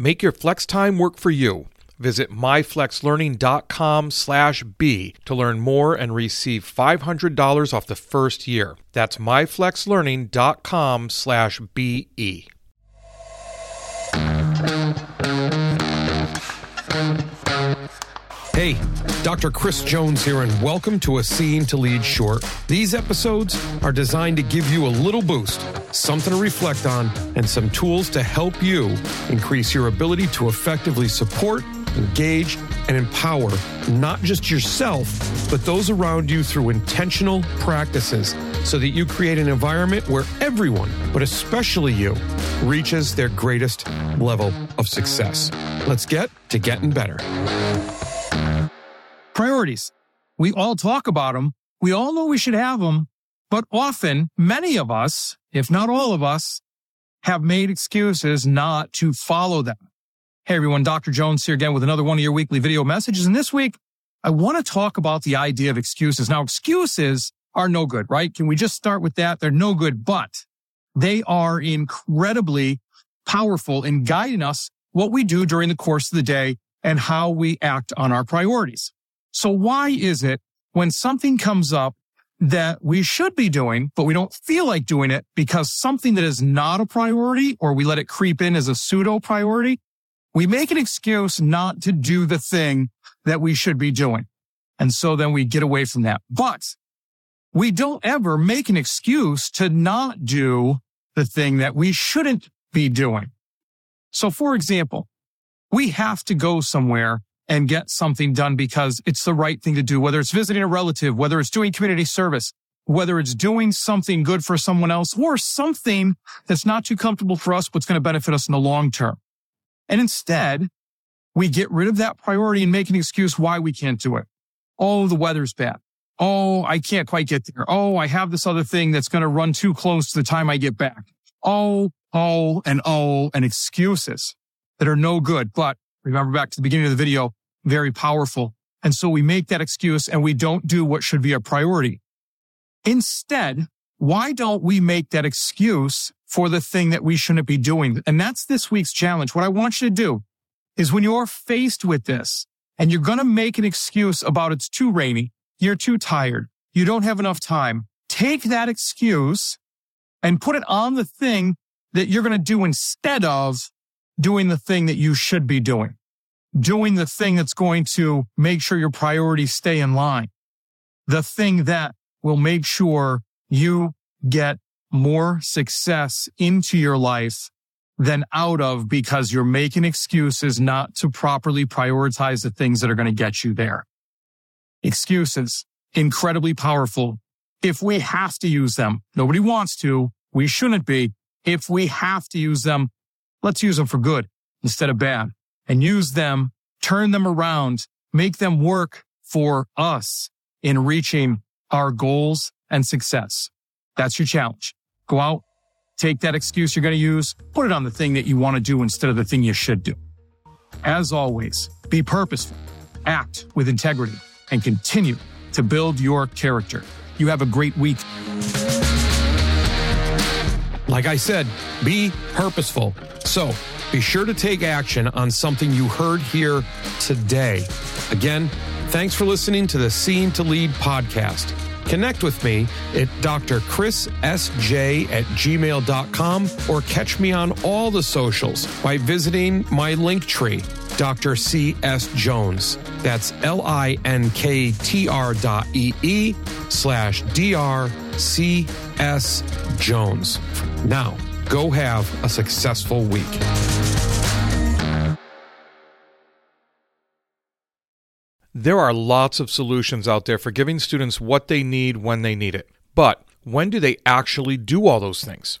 Make your flex time work for you. Visit myflexlearning.com slash B to learn more and receive $500 off the first year. That's myflexlearning.com Hey, Dr. Chris Jones here, and welcome to A SEEing to Lead Short. These episodes are designed to give you a little boost, something to reflect on, and some tools to help you increase your ability to effectively support, engage, and empower not just yourself, but those around you through intentional practices so that you create an environment where everyone, but especially you, reaches their greatest level of success. Let's get to getting better priorities. We all talk about them. We all know we should have them, but often many of us, if not all of us, have made excuses not to follow them. Hey everyone, Dr. Jones here again with another one of your weekly video messages. And this week, I want to talk about the idea of excuses. Now, excuses are no good, right? Can we just start with that? They're no good, but they are incredibly powerful in guiding us what we do during the course of the day and how we act on our priorities. So why is it when something comes up that we should be doing, but we don't feel like doing it because something that is not a priority or we let it creep in as a pseudo priority, we make an excuse not to do the thing that we should be doing. And so then we get away from that. But we don't ever make an excuse to not do the thing that we shouldn't be doing. So for example, we have to go somewhere and get something done because it's the right thing to do, whether it's visiting a relative, whether it's doing community service, whether it's doing something good for someone else or something that's not too comfortable for us, but's going to benefit us in the long term. And instead, we get rid of that priority and make an excuse why we can't do it. Oh, the weather's bad. Oh, I can't quite get there. Oh, I have this other thing that's going to run too close to the time I get back. Oh, oh, and oh, and excuses that are no good. But remember back to the beginning of the video, very powerful. And so we make that excuse and we don't do what should be a priority. Instead, why don't we make that excuse for the thing that we shouldn't be doing? And that's this week's challenge. What I want you to do is when you're faced with this and you're going to make an excuse about it's too rainy, you're too tired, you don't have enough time, take that excuse and put it on the thing that you're going to do instead of doing the thing that you should be doing doing the thing that's going to make sure your priorities stay in line. The thing that will make sure you get more success into your life than out of because you're making excuses not to properly prioritize the things that are going to get you there. Excuses, incredibly powerful. If we have to use them, nobody wants to, we shouldn't be. If we have to use them, let's use them for good instead of bad and use them, turn them around, make them work for us in reaching our goals and success. That's your challenge. Go out, take that excuse you're going to use, put it on the thing that you want to do instead of the thing you should do. As always, be purposeful, act with integrity, and continue to build your character. You have a great week. Like I said, be purposeful. So, be sure to take action on something you heard here today. Again, thanks for listening to the SEEing to Lead podcast. Connect with me at drchrissj at gmail.com or catch me on all the socials by visiting my link tree, Dr. C.S. Jones. That's L I N K T R dot E E slash D R C S Jones. Now, go have a successful week. There are lots of solutions out there for giving students what they need when they need it. But when do they actually do all those things?